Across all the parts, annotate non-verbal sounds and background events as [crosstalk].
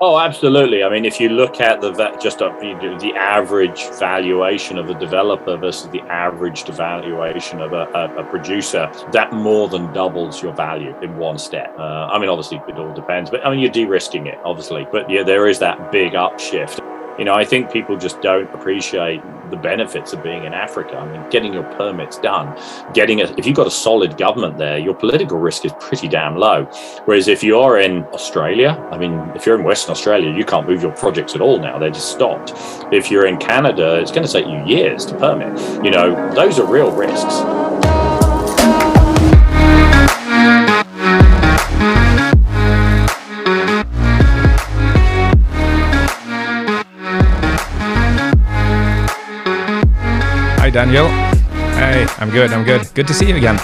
Oh, absolutely. I mean, if you look at the just the average valuation of a developer versus the average valuation of a, a, a producer, that more than doubles your value in one step. Uh, I mean, obviously, it all depends, but I mean, you're de-risking it, obviously. But yeah, there is that big upshift. You know, I think people just don't appreciate the benefits of being in Africa. I mean, getting your permits done, getting it, if you've got a solid government there, your political risk is pretty damn low. Whereas if you're in Australia, I mean, if you're in Western Australia, you can't move your projects at all now. They're just stopped. If you're in Canada, it's going to take you years to permit. You know, those are real risks. Hi, Daniel. Hey, I'm good. I'm good. Good to see you again.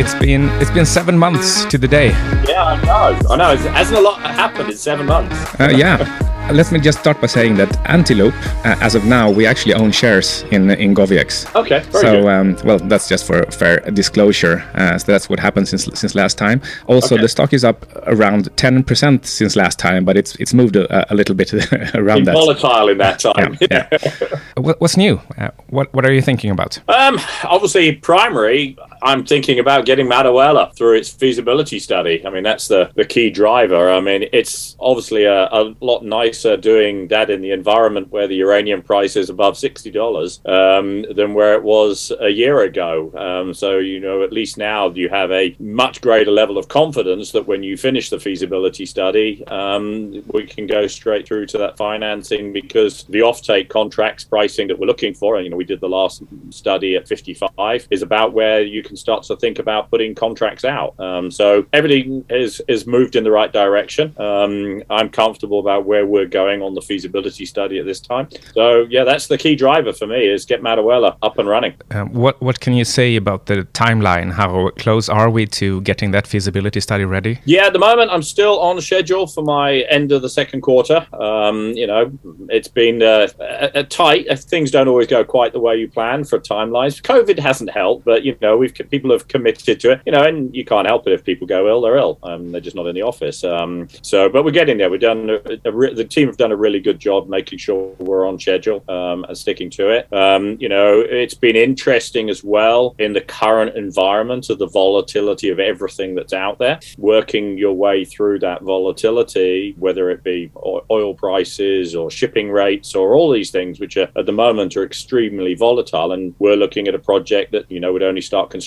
It's been it's been seven months to the day. Yeah, I know. I know. It hasn't a lot happened in seven months. Uh, yeah. [laughs] Let me just start by saying that Antelope, uh, as of now, we actually own shares in in GoviEx. Okay. so, um, well, that's just for fair disclosure. Uh, so that's what happened since since last time. Also, okay. the stock is up around ten percent since last time, but it's it's moved a, a little bit [laughs] around that. Volatile in that time. Yeah. yeah. [laughs] What's new? Uh, what what are you thinking about? Um, obviously, primary. I'm thinking about getting Madaouela through its feasibility study. I mean, that's the the key driver. I mean, it's obviously a, a lot nicer nicer doing that in the environment where the uranium price is above $60 um, than where it was a year ago. Um, so, you know, at least now you have a much greater level of confidence that when you finish the feasibility study, um, we can go straight through to that financing because the offtake contracts pricing that we're looking for, and, you know, we did the last study at 55, is about where you can start to think about putting contracts out. Um, so everything is, is moved in the right direction. Um, I'm comfortable about where we're going on the feasibility study at this time. So yeah, that's the key driver for me is get Madaouela up and running. Um, what what can you say about the timeline? How close are we to getting that feasibility study ready? Yeah, at the moment I'm still on schedule for my end of the second quarter. Um, you know, it's been uh, a, a tight. Uh, things don't always go quite the way you plan for timelines. COVID hasn't helped, but you know, we've people have committed to it. You know, and you can't help it if people go ill, they're ill. Um, they're just not in the office. Um, so, but we're getting there. We've done a, a, the team have done a really good job making sure we're on schedule um, and sticking to it. Um, you know, it's been interesting as well in the current environment of the volatility of everything that's out there, working your way through that volatility, whether it be oil prices or shipping rates or all these things, which are at the moment are extremely volatile. And we're looking at a project that, you know, would only start construction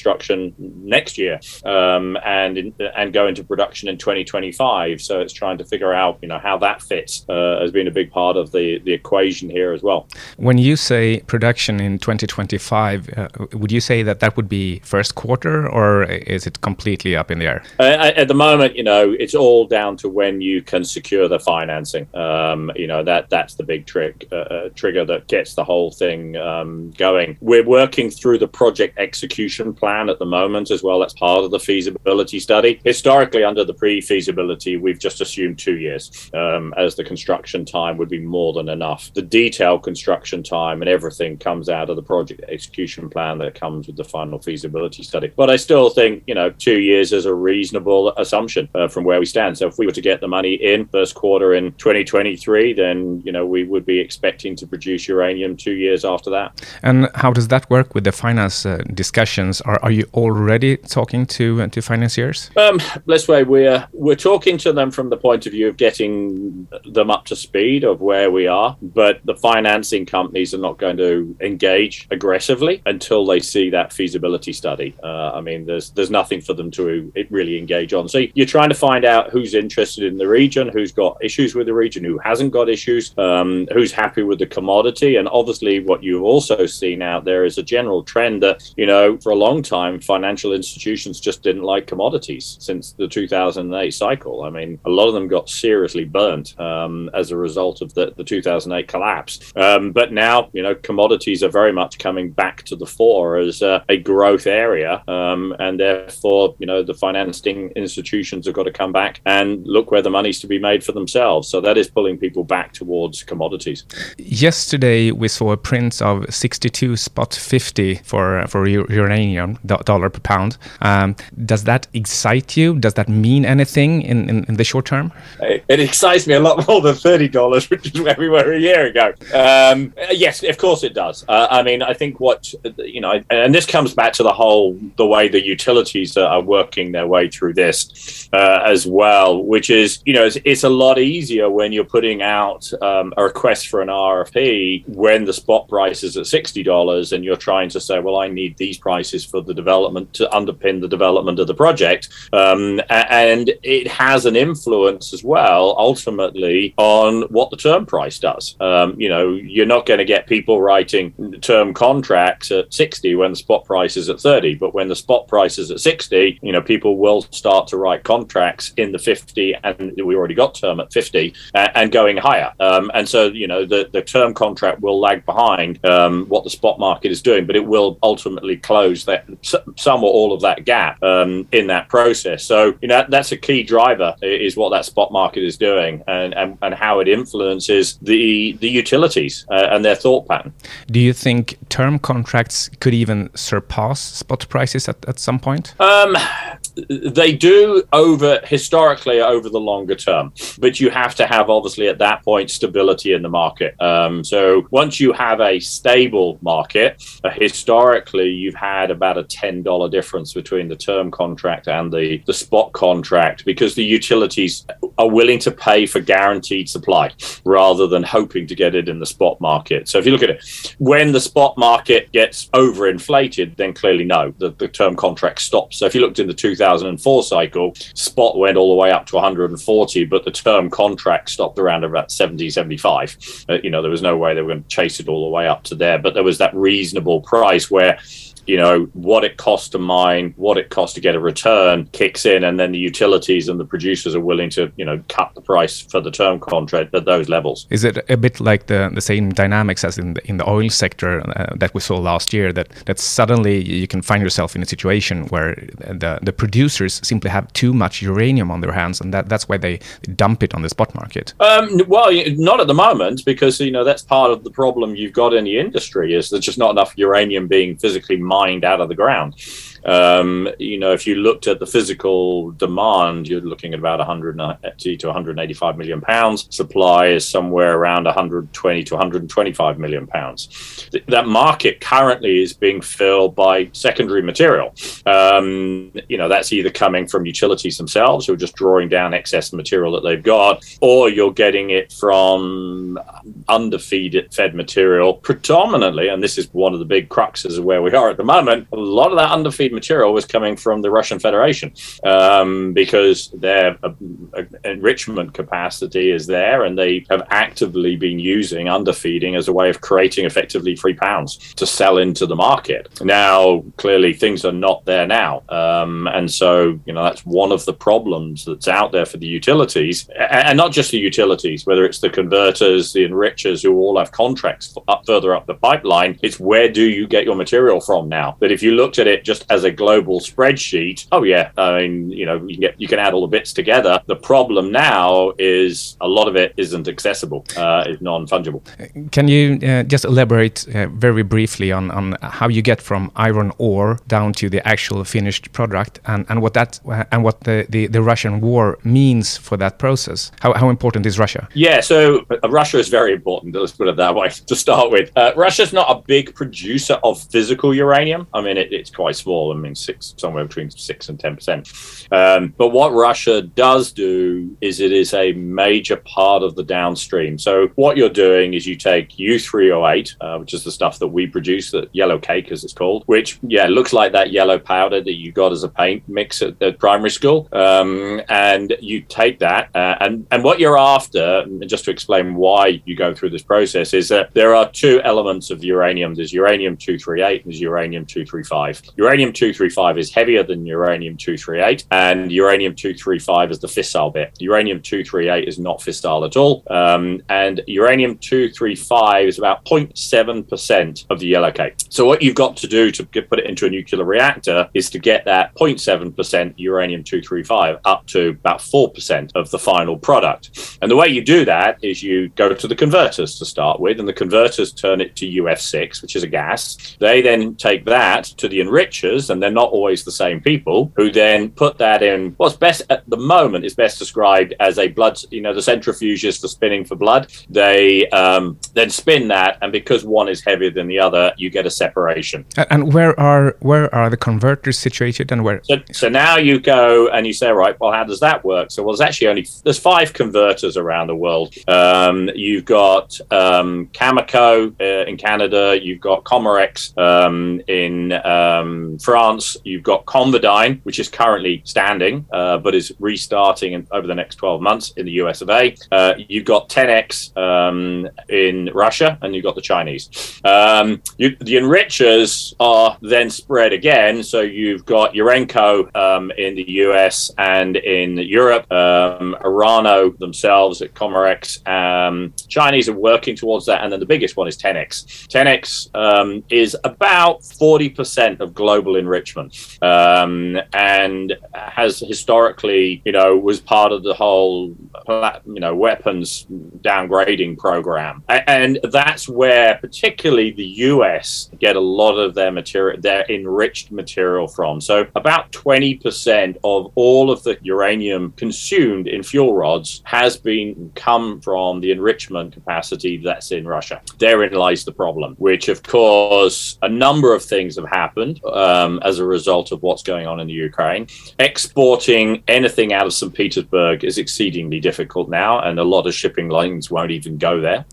next year um, and, in, and go into production in 2025. So it's trying to figure out, you know, how that fits. Uh, has been a big part of the, the equation here as well. When you say production in 2025, uh, would you say that that would be first quarter or is it completely up in the air? Uh, at the moment, you know, it's all down to when you can secure the financing. Um, you know, that that's the big trick, uh, uh, trigger that gets the whole thing um, going. We're working through the project execution plan at the moment as well. That's part of the feasibility study. Historically, under the pre feasibility, we've just assumed two years um, as the construction construction time would be more than enough. The detailed construction time and everything comes out of the project execution plan that comes with the final feasibility study. But I still think, you know, two years is a reasonable assumption uh, from where we stand. So if we were to get the money in first quarter in 2023, then, you know, we would be expecting to produce uranium two years after that. And how does that work with the finance uh, discussions? Are, are you already talking to uh, to financiers? Um, let's say we're we're talking to them from the point of view of getting them up to speed of where we are, but the financing companies are not going to engage aggressively until they see that feasibility study. Uh, I mean, there's there's nothing for them to really engage on. So you're trying to find out who's interested in the region, who's got issues with the region, who hasn't got issues, um, who's happy with the commodity, and obviously what you've also seen out there is a general trend that you know for a long time financial institutions just didn't like commodities since the 2008 cycle. I mean, a lot of them got seriously burnt um, as a result of the, the 2008 collapse. Um, but now, you know, commodities are very much coming back to the fore as uh, a growth area. Um, and therefore, you know, the financing institutions have got to come back and look where the money's to be made for themselves. So that is pulling people back towards commodities. Yesterday, we saw a print of 62 spot 50 for, for uranium. Dollar per pound. Um, does that excite you? Does that mean anything in, in, in the short term? It, it, excites me a lot more than thirty dollars, [laughs] which is where we were a year ago. Um, yes, of course it does. Uh, I mean, I think what you know, and this comes back to the whole the way the utilities are working their way through this uh, as well, which is you know it's, it's, a lot easier when you're putting out um, a request for an RFP when the spot price is at sixty dollars and you're trying to say, well, I need these prices for the development to underpin the development of the project, um, and it has an influence as well ultimately on what the term price does. Um, you know, you're not going to get people writing term contracts at 60 when the spot price is at 30, but when the spot price is at 60, you know, people will start to write contracts in the 50, and we already got term at 50 and, going higher. Um, and so, you know, the, the term contract will lag behind um, what the spot market is doing, but it will ultimately close that some or all of that gap um, in that process. So, you know, that's a key driver is what that spot market is doing and, and, and how it influences the, the utilities uh, and their thought pattern. Do you think term contracts could even surpass spot prices at, at some point? Um, they do over historically over the longer term, but you have to have obviously at that point stability in the market. Um, so once you have a stable market, uh, historically you've had about a ten dollar difference between the term contract and the the spot contract because the utilities are willing to pay for guaranteed supply rather than hoping to get it in the spot market. So if you look at it, when the spot market gets overinflated, then clearly no, the, the term contract stops. So if you looked in the 2004 cycle, spot went all the way up to 140, but the term contract stopped around about 70, 75. Uh, you know, there was no way they were going to chase it all the way up to there, but there was that reasonable price where you know what it costs to mine, what it costs to get a return kicks in, and then the utilities and the producers are willing to you know cut the price for the term contract at those levels. Is it a bit like the the same dynamics as in the, in the oil sector uh, that we saw last year? That that suddenly you can find yourself in a situation where the the producers simply have too much uranium on their hands, and that that's why they dump it on the spot market. Um, well, not at the moment because you know that's part of the problem you've got in the industry is there's just not enough uranium being physically mined mined out of the ground. Um, you know, if you looked at the physical demand, you're looking at about 180 to 185 million pounds. Supply is somewhere around 120 to 125 million pounds. Th- that market currently is being filled by secondary material. Um, you know, that's either coming from utilities themselves who are just drawing down excess material that they've got, or you're getting it from underfeed fed material predominantly. And this is one of the big cruxes of where we are at the moment. A lot of that material was coming from the Russian Federation um, because their uh, enrichment capacity is there and they have actively been using underfeeding as a way of creating effectively free pounds to sell into the market. Now, clearly, things are not there now. Um, and so, you know, that's one of the problems that's out there for the utilities and not just the utilities, whether it's the converters, the enrichers who all have contracts up further up the pipeline. It's where do you get your material from now? But if you looked at it just as as a global spreadsheet, oh yeah, I mean, you know, you can get you can add all the bits together. The problem now is a lot of it isn't accessible, uh, is non fungible. Can you uh, just elaborate uh, very briefly on, on how you get from iron ore down to the actual finished product, and, and what that and what the, the, the Russian war means for that process? How, how important is Russia? Yeah, so uh, Russia is very important. Let's put it that way [laughs] to start with. Uh, Russia's not a big producer of physical uranium. I mean, it, it's quite small I mean, six somewhere between six and ten percent. Um, but what Russia does do is it is a major part of the downstream. So what you're doing is you take U3O8, uh, which is the stuff that we produce, that yellow cake as it's called, which yeah looks like that yellow powder that you got as a paint mix at, at primary school, um, and you take that uh, and and what you're after, and just to explain why you go through this process, is that there are two elements of uranium. There's uranium 238 and there's uranium 235. Uranium 235 is heavier than uranium 238, and uranium 235 is the fissile bit. Uranium 238 is not fissile at all, um, and uranium 235 is about 0.7% of the yellow cake. So what you've got to do to put it into a nuclear reactor is to get that 0.7% uranium 235 up to about 4% of the final product. And the way you do that is you go to the converters to start with, and the converters turn it to UF6, which is a gas. They then take that to the enrichers and they're not always the same people who then put that in what's best at the moment is best described as a blood, you know, the centrifuges for spinning for blood. They um, then spin that, and because one is heavier than the other, you get a separation. And where are where are the converters situated, and where? So, so now you go and you say, right, well, how does that work? So, well, there's actually only there's five converters around the world. Um, you've got um, Cameco uh, in Canada, you've got Comurhex um, in um, France, you've got ConverDyn, which is currently standing uh, but is restarting in, over the next 12 months in the US of A. Uh, you've got Tenex um, in Russia, and you've got the Chinese. Um, you, the enrichers are then spread again. So you've got Urenco um, in the US and in Europe, um, Orano themselves at Comurhex. Um, Chinese are working towards that. And then the biggest one is Tenex. Tenex um, is about 40% of global enrichment um, and has historically, you know, was part of the whole, you know, weapons downgrading program. And that's where particularly the US get a lot of their material, their enriched material from. So about 20% of all of the uranium consumed in fuel rods has been come from the enrichment capacity that's in Russia. Therein lies the problem, which of course a number of things have happened um, as a result of what's going on in the Ukraine. Exporting anything out of St. Petersburg is exceedingly difficult now, and a lot of shipping lines won't even go there.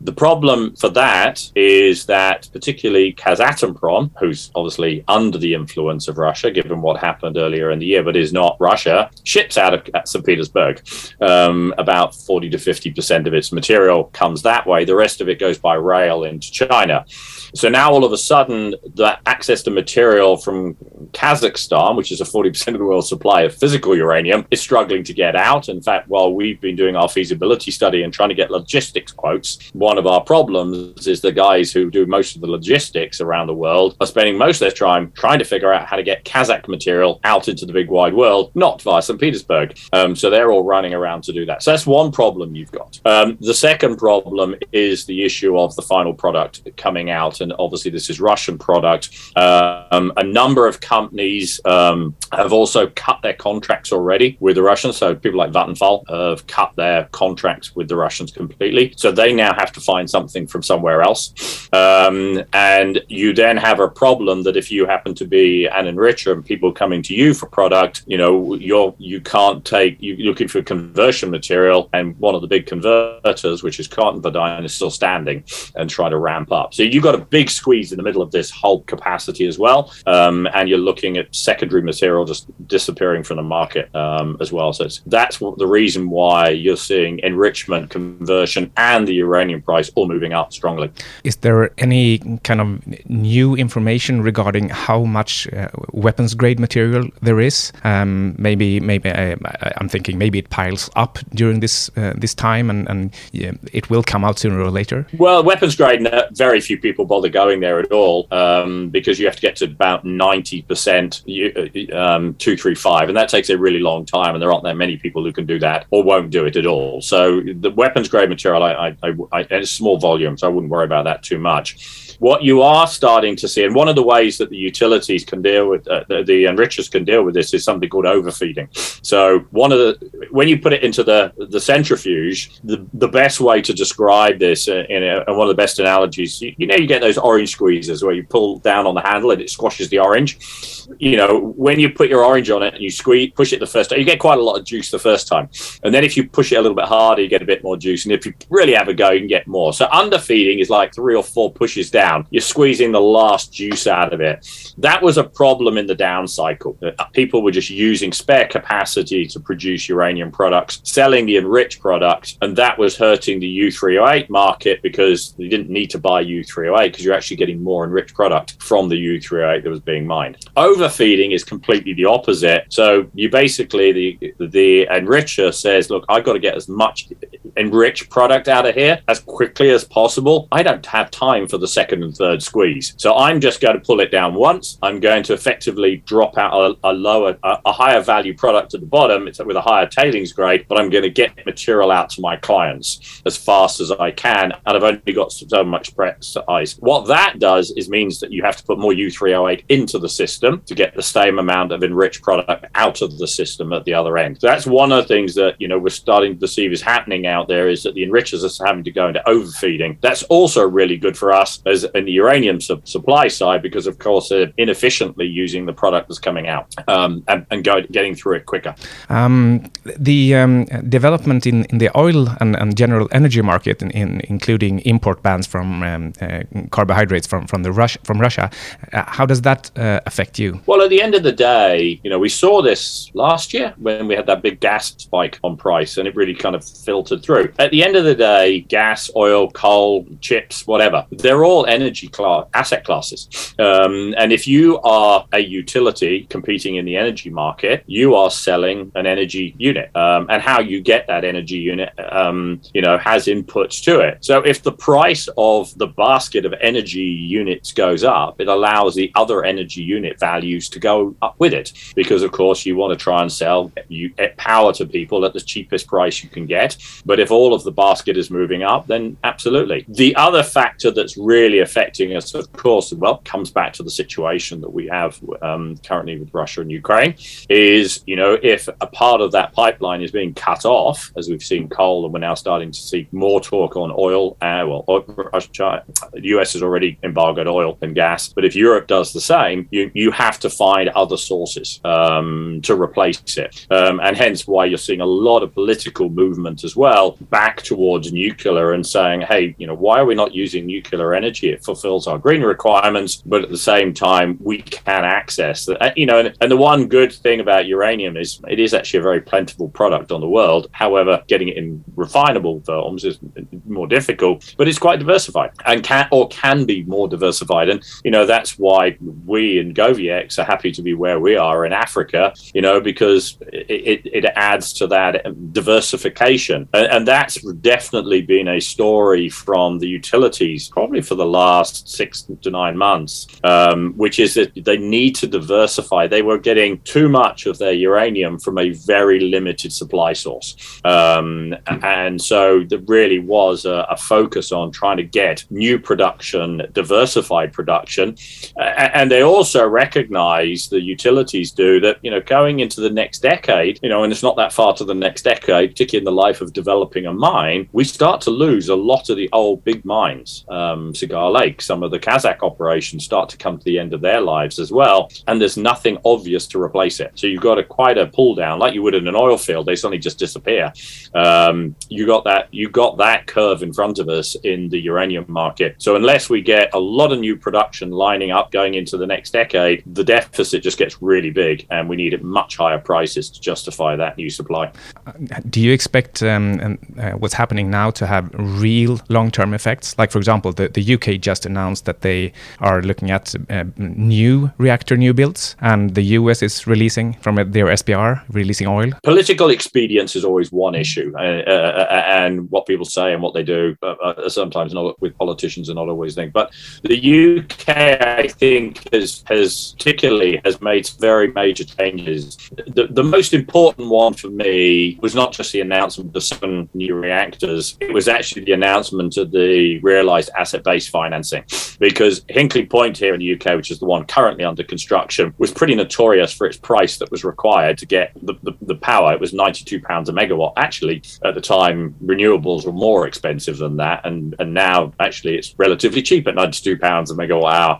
The problem for that is that particularly Kazatomprom, who's obviously under the influence of Russia, given what happened earlier in the year, but is not Russia, ships out of St. Petersburg. Um, about 40 to 50% of its material comes that way. The rest of it goes by rail into China. So now all of a sudden, the access to material from Kazakhstan, which is a 40% of the world's supply of physical uranium, is struggling to get out. In fact, while we've been doing our feasibility study and trying to get logistics quotes, one of our problems is the guys who do most of the logistics around the world are spending most of their time trying to figure out how to get Kazakh material out into the big wide world, not via St. Petersburg. Um, so they're all running around to do that. So that's one problem you've got. Um, the second problem is the issue of the final product coming out. And obviously, this is Russian product. Um, a number of companies um, have also cut their contracts already with the Russians. So people like Vattenfall have cut their contracts with the Russians completely. So they now have to find something from somewhere else. Um, and you then have a problem that if you happen to be an enricher and people coming to you for product, you know, you're you can't take you're looking for conversion material, and one of the big converters, which is ConverDyn, is still standing and trying to ramp up. So you've got a big squeeze in the middle of this whole capacity as well, um, and you're looking at secondary material just disappearing from the market um, as well. So that's the reason why you're seeing enrichment, conversion, and the uranium price all moving up strongly. Is there any kind of new information regarding how much uh, weapons grade material there is? Um, maybe, maybe uh, I, am thinking maybe it piles up during this uh, this time, and, and yeah, it will come out sooner or later. Well, weapons grade, very few people bother going there at all um, because you have to get to about ninety percent uh, um, two three five, and that takes a really long time, and there aren't that many people who can do that or won't do it at all. So the weapons grade material, I, I, I, I it's small volume, so I wouldn't worry about that too much. What you are starting to see, and one of the ways that the utilities can deal with uh, the, the enrichers can deal with this is something called overfeeding. So one of the when you put it into the the centrifuge, the, the best way to describe this, uh, and one of the best analogies, you, you know, you get those orange squeezers where you pull down on the handle and it squashes the orange. You know, when you put your orange on it and you squeeze, push it the first time, you get quite a lot of juice the first time, and then if you push it a little bit harder, you get a bit more juice, and if you really have a go, you can get more. So underfeeding is like three or four pushes down down, you're squeezing the last juice out of it. That was a problem in the down cycle. Uh, people were just using spare capacity to produce uranium products, selling the enriched products, and that was hurting the U3O8 market because you didn't need to buy U3O8 because you're actually getting more enriched product from the U3O8 that was being mined. Overfeeding is completely the opposite. So you basically the the enricher says, look, I've got to get as much enrich product out of here as quickly as possible, I don't have time for the second and third squeeze. So I'm just going to pull it down once. I'm going to effectively drop out a, a lower, a, a, higher value product at the bottom. It's with a higher tailings grade, but I'm going to get material out to my clients as fast as I can. And I've only got so much press to ice. What that does is means that you have to put more U3O8 into the system to get the same amount of enriched product out of the system at the other end. So that's one of the things that, you know, we're starting to see is happening out there is that the enrichers are having to go into overfeeding. That's also really good for us as in the uranium su- supply side because, of course, they're inefficiently using the product that's coming out um, and, and go, getting through it quicker. Um, the um, development in, in the oil and, and general energy market, in, in including import bans from um, uh, carbohydrates from from the Rus- from Russia, uh, how does that uh, affect you? Well, at the end of the day, you know, we saw this last year when we had that big gas spike on price, and it really kind of filtered through. At the end of the day, gas, oil, coal, chips, whatever, they're all energy class asset classes. Um, and if you are a utility competing in the energy market, you are selling an energy unit, um, and how you get that energy unit, um, you know, has inputs to it. So if the price of the basket of energy units goes up, it allows the other energy unit values to go up with it, because of course you want to try and sell you, power to people at the cheapest price you can get. But if all of the basket is moving up, then absolutely. The other factor that's really affecting us, of course, well, comes back to the situation that we have um, currently with Russia and Ukraine, is you know if a part of that pipeline is being cut off, as we've seen coal, and we're now starting to see more talk on oil. Uh, well, Russia, the US has already embargoed oil and gas, but if Europe does the same, you you have to find other sources um, to replace it, um, and hence why you're seeing a lot of political movement as well back towards nuclear and saying, hey, you know, why are we not using nuclear energy? It fulfills our green requirements, but at the same time, we can access that. You know, and, and the one good thing about uranium is it is actually a very plentiful product on the world. However, getting it in refinable forms is more difficult, but it's quite diversified and can or can be more diversified. And you know, that's why we in GoviEx are happy to be where we are in Africa. You know, because it, it, it adds to that diversification, and, and that's definitely been a story from the utilities probably for the last six to nine months, um, which is that they need to diversify. They were getting too much of their uranium from a very limited supply source. Um, and so there really was a, a, focus on trying to get new production, diversified production. And they also recognize the utilities do that, you know, going into the next decade, you know, and it's not that far to the next decade, particularly in the life of developing a mine, we start to lose a lot of the old big mines. Um, Cigar Lake, some of the Kazakh operations start to come to the end of their lives as well. And there's nothing obvious to replace it. So you've got a quite a pull down, like you would in an oil field. They suddenly just disappear. Um, you got that. You got that curve in front of us in the uranium market. So unless we get a lot of new production lining up going into the next decade, the deficit just gets really big, and we need much higher prices to justify that new supply. Do you expect um, uh, what's happening now to have real long-term effects? Like, for example, the, the UK just announced that they are looking at uh, new reactor new builds, and the US is releasing from their SPR, releasing oil. Political expedience is always one issue, uh, uh, uh and what people say and what they do uh, sometimes not with politicians are not always things. But the UK, I think, has has particularly has made very major changes. The, the most important one for me was not just the announcement of seven new reactors; it was actually the announcement of the realised asset-based financing, because Hinkley Point here in the UK, which is the one currently under construction, was pretty notorious for its price that was required to get the, the, the power. It was ninety-two pounds a megawatt. Actually, at the time, renewables were more expensive than that, and and now actually it's relatively cheap at ninety-two pounds a megawatt hour.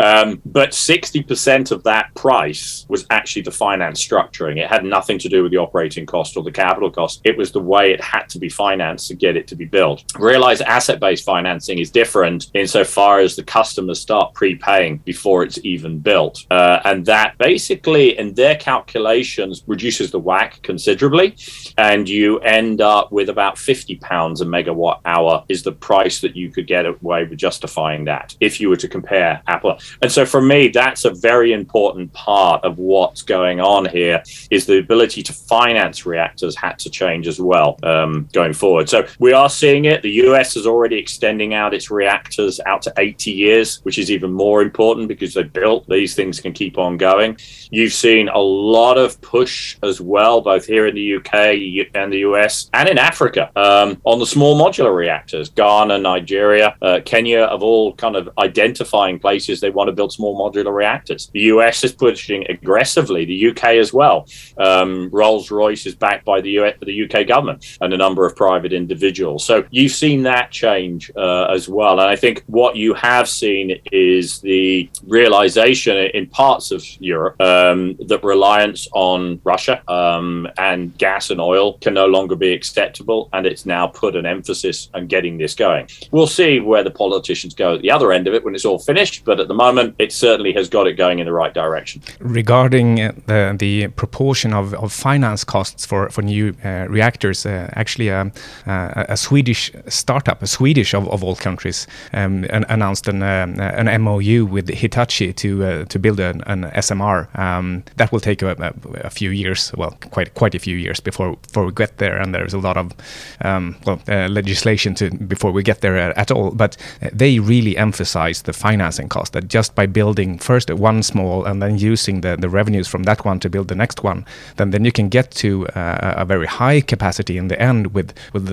Um, but sixty percent of that price was actually the finance structuring. It had nothing to do with the operating cost or the capital cost. It was the way it had to be financed to get it to be built. Realize asset-based financing is different insofar as the customers start prepaying before it's even built, uh, and that basically in their calculations reduces the WACC considerably, and you end up with about fifty pounds a megawatt hour is the price that you could get away with justifying that if you were to compare Apple. And so for me, that's a very important part of what's going on here is the ability to finance reactors had to change as well. Um, going forward. So we are seeing it. The US is already extending out its reactors out to 80 years, which is even more important because they built these things can keep on going. You've seen a lot of push as well, both here in the UK and the US and in Africa um, on the small modular reactors. Ghana, Nigeria, uh, Kenya of all kind of identifying places they want to build small modular reactors. The US is pushing aggressively, the UK as well. Um, Rolls Royce is backed by the, US, the UK government and number of private individuals. So you've seen that change uh, as well. And I think what you have seen is the realization in parts of Europe um, that reliance on Russia um, and gas and oil can no longer be acceptable. And it's now put an emphasis on getting this going. We'll see where the politicians go at the other end of it when it's all finished. But at the moment, it certainly has got it going in the right direction. Regarding uh, the, the proportion of, of finance costs for, for new uh, reactors, uh, actually, um, uh, a Swedish startup, a Swedish of, of all countries, um, an, announced an, um, an MOU with Hitachi to uh, to build an, an SMR. Um, that will take a, a, a, few years, well, quite quite a few years before before we get there, and there's a lot of um, well uh, legislation to before we get there at all. But they really emphasize the financing cost that just by building first one small and then using the, the revenues from that one to build the next one, then then you can get to uh, a very high capacity in the end with with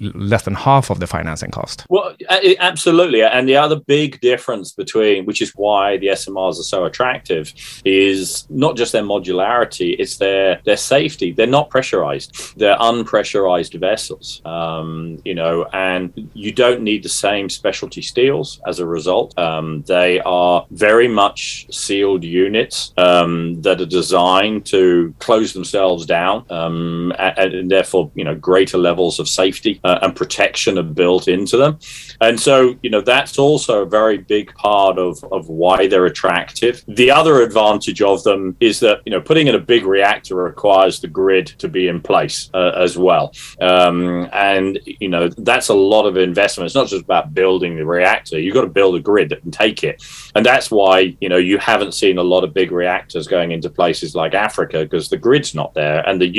less than half of the financing cost. Well, absolutely, and the other big difference between which is why the SMRs are so attractive is not just their modularity; it's their their safety. They're not pressurized; they're unpressurized vessels. Um, you know, and you don't need the same specialty steels as a result. Um, they are very much sealed units um, that are designed to close themselves down, um, and, and, therefore, you know, greater levels of safety uh, and protection are built into them. And so, you know, that's also a very big part of, of why they're attractive. The other advantage of them is that, you know, putting in a big reactor requires the grid to be in place uh, as well. Um, and, you know, that's a lot of investment. It's not just about building the reactor, you've got to build a grid that can take it. And that's why, you know, you haven't seen a lot of big reactors going into places like Africa because the grid's not there and the,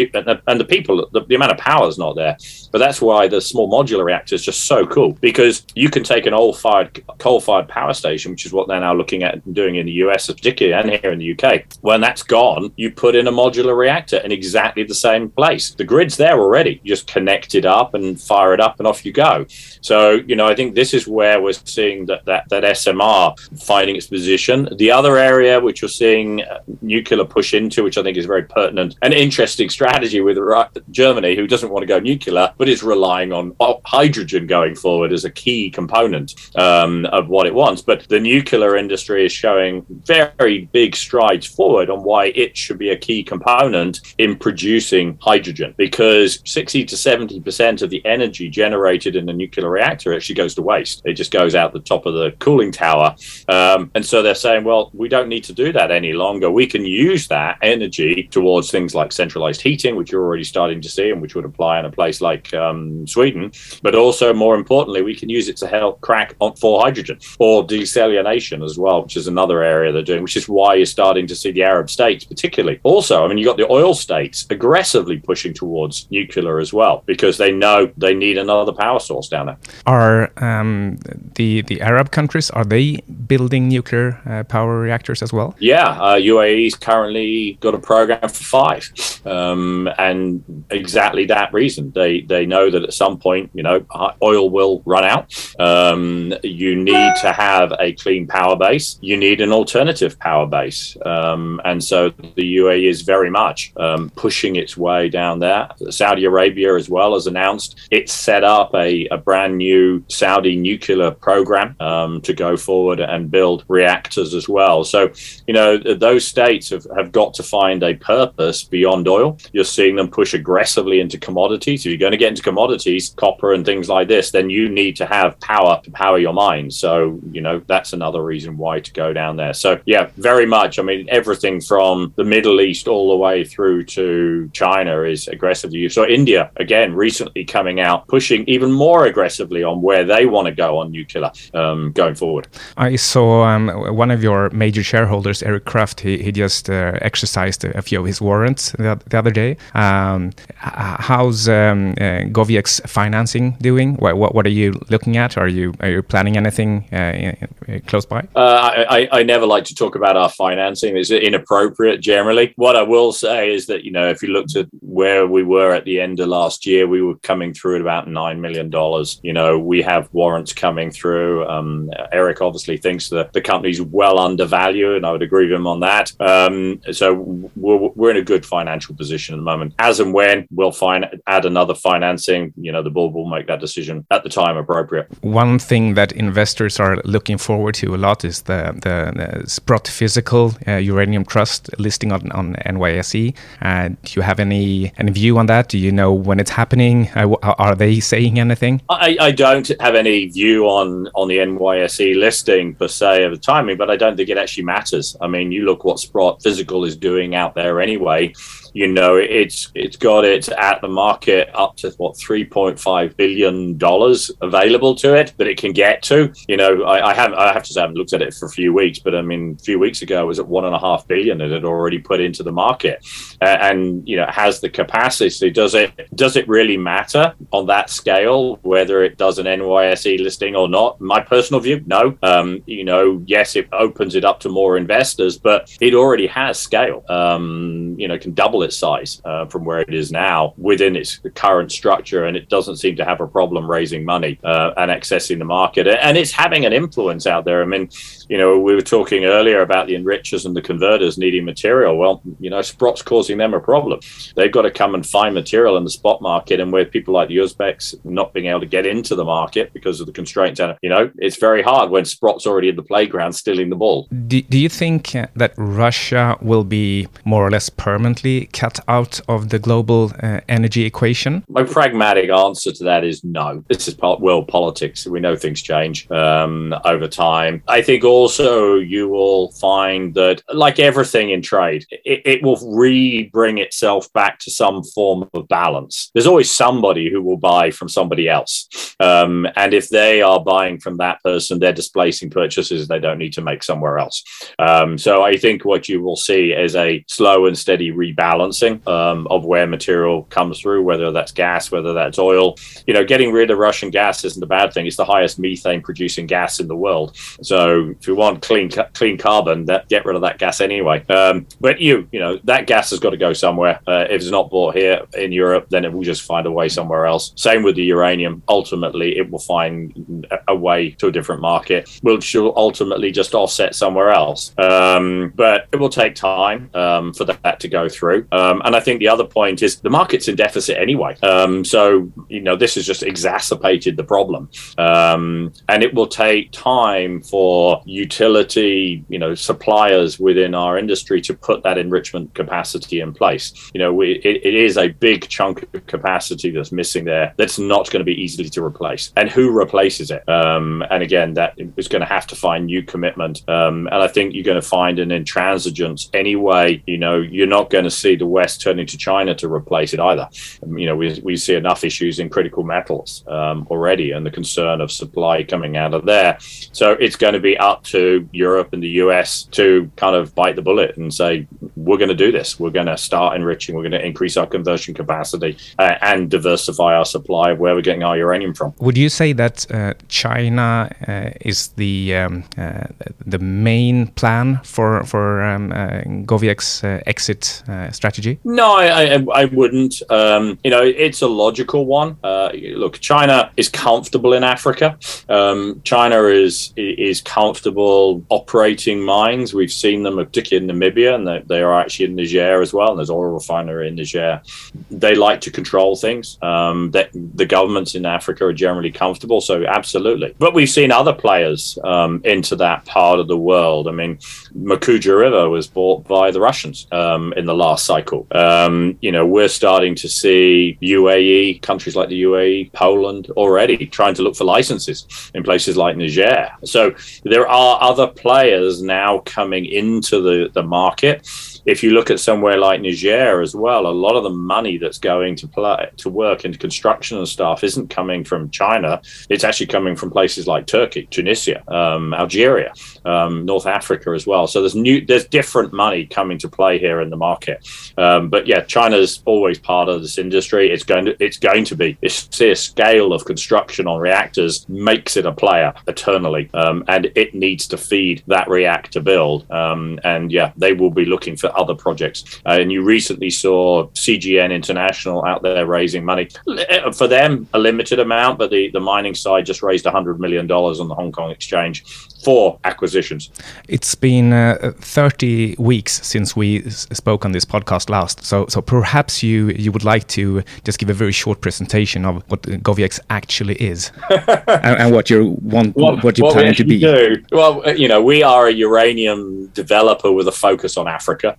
and the people, the, the amount of power is not there. But that's why the small modular reactor is just so cool because you can take an old fired coal fired power station, which is what they're now looking at and doing in the US, particularly and here in the UK. When that's gone, you put in a modular reactor in exactly the same place. The grid's there already. You just connect it up and fire it up, and off you go. So, you know, I think this is where we're seeing that that, that SMR finding its position. The other area which we're seeing uh, nuclear push into, which I think is very pertinent and interesting strategy with Germany, who doesn't want to go nuclear, but is relying on hydrogen going forward as a key component um, of what it wants. But the nuclear industry is showing very big strides forward on why it should be a key component in producing hydrogen because 60 to 70% of the energy generated in a nuclear reactor actually goes to waste. It just goes out the top of the cooling tower. Um, and so they're saying, well, we don't need to do that any longer. We can use that energy towards things like centralized heating, which you're already starting to see and which would apply in a place like um, Sweden. But also, more importantly, we can use it to help crack for hydrogen or desalination as well, which is another area they're doing, which is why you're starting to see the Arab states, particularly. Also, I mean, you've got the oil states aggressively pushing towards nuclear as well because they know they need another power source down there. Are um, the the Arab countries are they building nuclear uh, power reactors as well? Yeah, uh, UAE's currently got a program for five, um, and exactly that reason they they know that at some point, you know, oil will run out. Um, you need to have a clean power base. You need an alternative power base, um, and so the UAE is very much um, pushing its way down there. Saudi Arabia, as well, has announced it's set up a, a brand new Saudi nuclear program um, to go forward and build reactors as well. So, you know, those states have, have got to find a purpose beyond oil. You're seeing them push aggressively into commodities. If you're going to get into commodities, copper and things like this, then you need to have power to power your mine. So, you know, that's another reason why to go down there. So, yeah, very much. I mean, everything from the Middle East all the way through to China is aggressively used. So, India, again, recently coming out, pushing even more aggressively on where they want to go on nuclear um, going forward. I saw um, one of your major shareholders, Eric Sprott, he, he just uh, exercised a few of his warrants the, the other day. Um, how's how's um, uh, GoviEx's financing doing? What, what, what are you looking at? Are you are you planning anything uh, close by? Uh, I, I never like to talk about our financing. It's inappropriate generally. What I will say is that you know if you looked at where we were at the end of last year, we were coming through at about nine million dollars. You know we have warrants coming through. Um, Eric obviously thinks that the company's well undervalued, and I would agree with him on that. Um, so we're, we're in a good financial position at the moment. As and when we'll find add another financing, you know, the board will make that decision at the time appropriate. One thing that investors are looking forward to a lot is the the, the Sprott Physical uh, Uranium Trust listing on on NYSE. Uh, do you have any any view on that? Do you know when it's happening? Uh, are they saying anything? I, I don't have any view on on the NYSE listing per se of the timing, but I don't think it actually matters. I mean, you look what Sprott Physical is doing out there anyway you know it's it's got it at the market up to what 3.5 billion dollars available to it that it can get to. You know I, I haven't i have to say i haven't looked at it for a few weeks but i mean a few weeks ago it was at one and a half billion it had already put into the market. Uh, and you know has the capacity. Does it does it really matter on that scale whether it does an nyse listing or not? My personal view no. Um, you know yes it opens it up to more investors but it already has scale. Um, you know can double its size uh, from where it is now within its current structure, and it doesn't seem to have a problem raising money uh, and accessing the market. And it's having an influence out there. I mean, you know, we were talking earlier about the enrichers and the converters needing material. Well, you know, Sprott's causing them a problem. They've got to come and find material in the spot market, and with people like the Uzbeks not being able to get into the market because of the constraints, and you know, it's very hard when Sprott's already in the playground stealing the ball. Do, do you think that Russia will be more or less permanently cut out of the global uh, energy equation? My pragmatic answer to that is no. This is part world politics. We know things change um, over time. I think also you will find that, like everything in trade, it, it will re bring itself back to some form of balance. There's always somebody who will buy from somebody else. Um, and if they are buying from that person, they're displacing purchases they don't need to make somewhere else. Um, so I think what you will see is a slow and steady rebalancing um, of where material comes through, whether that's gas, whether that's oil. You know, getting rid of Russian gas isn't a bad thing. It's the highest methane producing gas in the world. So if you want clean clean carbon, that get rid of that gas anyway. Um, but you, you know, that gas has got to go somewhere. Uh, if it's not bought here in Europe, then it will just find a way somewhere else. Same with the uranium. Ultimately, it will find a way to a different market, which will ultimately just offset somewhere else. Um, but it will take time um, for that to go through. Um, and I think the other point is the market's in deficit anyway. Um, so, you know, this has just exacerbated the problem. Um, and it will take time for utility, you know, suppliers within our industry to put that enrichment capacity in place. You know, we, it, it is a big chunk of capacity that's missing there that's not going to be easily to replace. And who replaces it? Um, and again, that is going to have to find new commitment. Um, and I think you're going to find an intransigence anyway. You know, you're not going to see the West turning to China to replace it either. Um, you know, we, we see enough issues in critical metals um, already and the concern of supply coming out of there. So it's going to be up to Europe and the US to kind of bite the bullet and say, we're going to do this. We're going to start enriching. We're going to increase our conversion capacity uh, and diversify our supply of where we're getting our uranium from. Would you say that uh, China uh, is the um, uh, the main plan for for um, uh, GoviEx's uh, exit strategy? strategy? No, I, I, I wouldn't. Um, you know, it's a logical one. Uh, look, China is comfortable in Africa. Um, China is is comfortable operating mines. We've seen them, particularly in Namibia, and they, they are actually in Niger as well. And there's oil refinery in Niger. They like to control things. Um, that the governments in Africa are generally comfortable. So absolutely. But we've seen other players um, into that part of the world. I mean, Mkuju River was bought by the Russians um, in the last cycle cycle. Um, you know, we're starting to see UAE, countries like the UAE, Poland already trying to look for licenses in places like Niger. So there are other players now coming into the, the market if you look at somewhere like Niger as well, a lot of the money that's going to play to work into construction and stuff isn't coming from China. It's actually coming from places like Turkey, Tunisia, um, Algeria, um, North Africa as well. So there's new, there's different money coming to play here in the market. Um, but yeah, China's always part of this industry. It's going to, it's going to be. It's sheer scale of construction on reactors makes it a player eternally, um, and it needs to feed that reactor build. Um, and yeah, they will be looking for other projects. Uh, and you recently saw CGN International out there raising money for them, a limited amount, but the, the mining side just raised $100 million on the Hong Kong exchange for acquisitions. It's been uh, 30 weeks since we spoke on this podcast last. So, so perhaps you, you would like to just give a very short presentation of what GoviEx actually is [laughs] and, and, what you want, what, what you what plan to be. Do. Well, uh, you know, we are a uranium developer with a focus on Africa.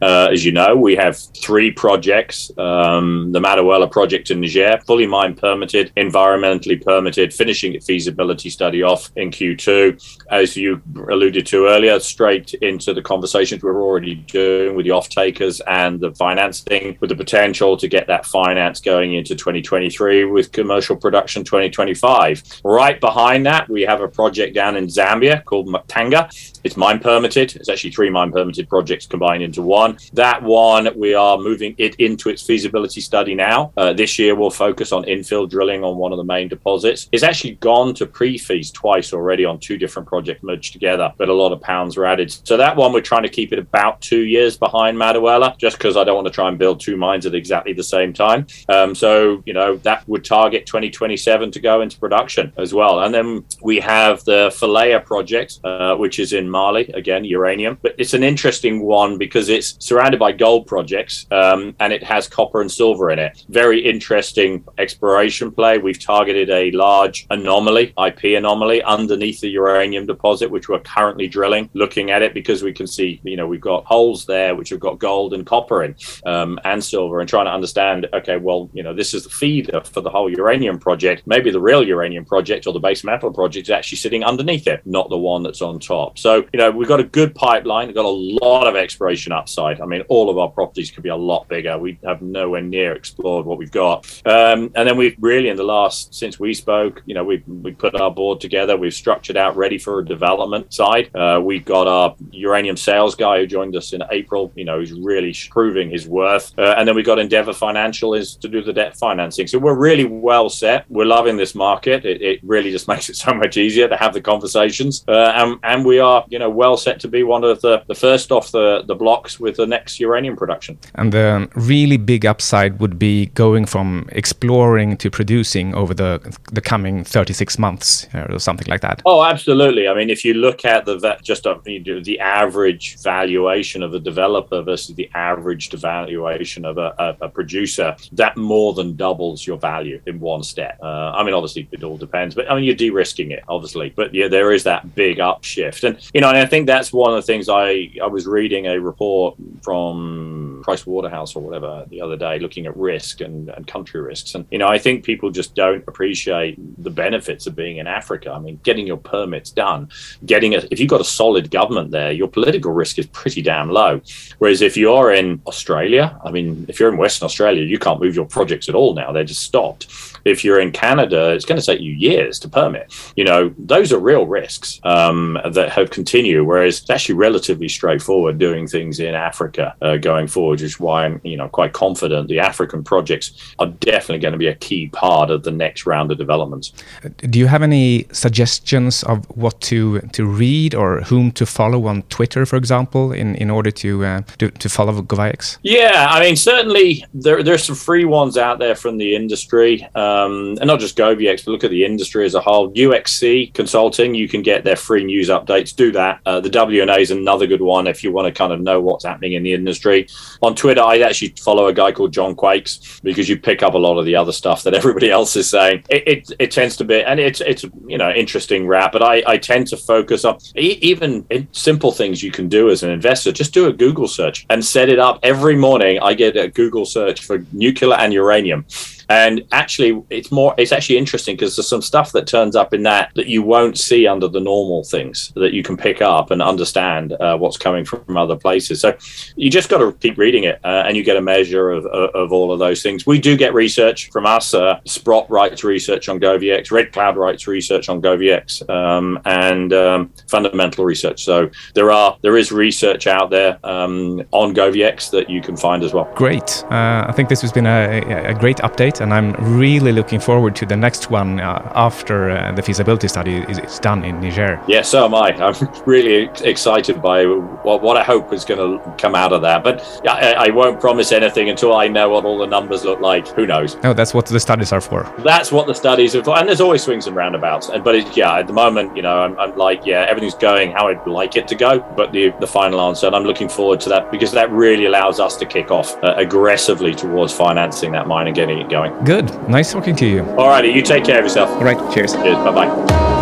Uh, as you know, we have three projects um, the Madaouela project in Niger, fully mine permitted, environmentally permitted, finishing its feasibility study off in Q2. As you alluded to earlier, straight into the conversations we're already doing with the off takers and the financing, with the potential to get that finance going into 2023 with commercial production 2025. Right behind that, we have a project down in Zambia called Mutanga. It's mine permitted. It's actually three mine permitted projects combined into one. That one, we are moving it into its feasibility study now. Uh, this year, we'll focus on infill drilling on one of the main deposits. It's actually gone to pre fees twice already on two different projects merged together, but a lot of pounds were added. So that one, we're trying to keep it about two years behind Madaouela, just because I don't want to try and build two mines at exactly the same time. Um, so, you know, that would target 2027 to go into production as well. And then we have the Falea project, uh, which is in Mali, again, uranium. But it's an interesting one because it's surrounded by gold projects um, and it has copper and silver in it. Very interesting exploration play. We've targeted a large anomaly, IP anomaly, underneath the uranium deposit, which we're currently drilling, looking at it because we can see, you know, we've got holes there which have got gold and copper in um, and silver and trying to understand, okay, well, you know, this is the feeder for the whole uranium project. Maybe the real uranium project or the base metal project is actually sitting underneath it, not the one that's on top. So, you know, we've got a good pipeline, we've got a lot of exploration upside. I mean, all of our properties could be a lot bigger. We have nowhere near explored what we've got. Um, and then we've really, in the last, since we spoke, you know, we we put our board together, we've structured out ready for a development side. Uh, we've got our uranium sales guy who joined us in April, you know, he's really proving his worth. Uh, and then we've got Endeavour Financial is to do the debt financing. So we're really well set. We're loving this market. It, it really just [laughs] makes it so much easier to have the conversations. Uh, and, and we are, you know, well set to be one of the, the first off the, the blocks with the next uranium production. And the really big upside would be going from exploring to producing over the the coming 36 months uh, or something like that. Oh, absolutely. I mean, if you look at the just a, the average valuation of a developer versus the average valuation of a, a, a producer, that more than doubles your value in one step. Uh, I mean, obviously, it all depends, but I mean, you're de-risking it, obviously. But yeah, there is that big upshift, and you know, and I think that's one of the things I I was reading a report from Price Waterhouse or whatever the other day, looking at risk and, and country risks, and you know, I think people just don't appreciate the benefits of being in Africa. I mean, getting your permits done, getting it, if you've got a solid government there, your political risk is pretty damn low. Whereas if you're in Australia, I mean, if you're in Western Australia, you can't move your projects at all now; they're just stopped. If you're in Canada, it's going to take you years to permit. You know, those are real risks um, that have continue. Whereas it's actually relatively straightforward doing things in Africa uh, going forward, which is why I'm, you know, quite confident the African projects are definitely going to be a key part of the next round of developments. Do you have any suggestions of what to to read or whom to follow on Twitter, for example, in, in order to, uh, to to follow GoviEx? Yeah, I mean, certainly there there's some free ones out there from the industry. Um, um, and not just GoviEx, but look at the industry as a whole. UXC Consulting, you can get their free news updates. Do that. Uh, the WNA is another good one if you want to kind of know what's happening in the industry. On Twitter, I actually follow a guy called John Quakes because you pick up a lot of the other stuff that [laughs] everybody else is saying. It, it, it tends to be, and it's it's you know interesting rap, but I, I tend to focus on even simple things you can do as an investor. Just do a Google search and set it up every morning. I get a Google search for nuclear and uranium And actually, it's more. It's actually interesting because there's some stuff that turns up in that that you won't see under the normal things that you can pick up and understand uh, what's coming from other places. So you just got to keep reading it, uh, and you get a measure of, of, of, all of those things. We do get research from us. Uh, Sprott writes research on GoviEx. Red Cloud writes research on GoviEx, um, and um, fundamental research. So there are there is research out there um, on GoviEx that you can find as well. Great. Uh, I think this has been a, a, great update, and I'm really looking forward to the next one uh, after uh, the feasibility study is, is, done in Niger. Yeah, so am I. I'm [laughs] really excited by what, what I hope is going to come out of that. But I, I, won't promise anything until I know what all the numbers look like. Who knows? No, that's what the studies are for. That's what the studies are for. And there's always swings and roundabouts. But it, yeah, at the moment, you know, I'm, I'm, like, yeah, everything's going how I'd like it to go. But the, the final answer, and I'm looking forward to that because that really allows us to kick off uh, aggressively towards financing that mine and getting it going. Good. Nice talking to you. All righty. You take care of yourself. All right. Cheers. Cheers. Bye bye.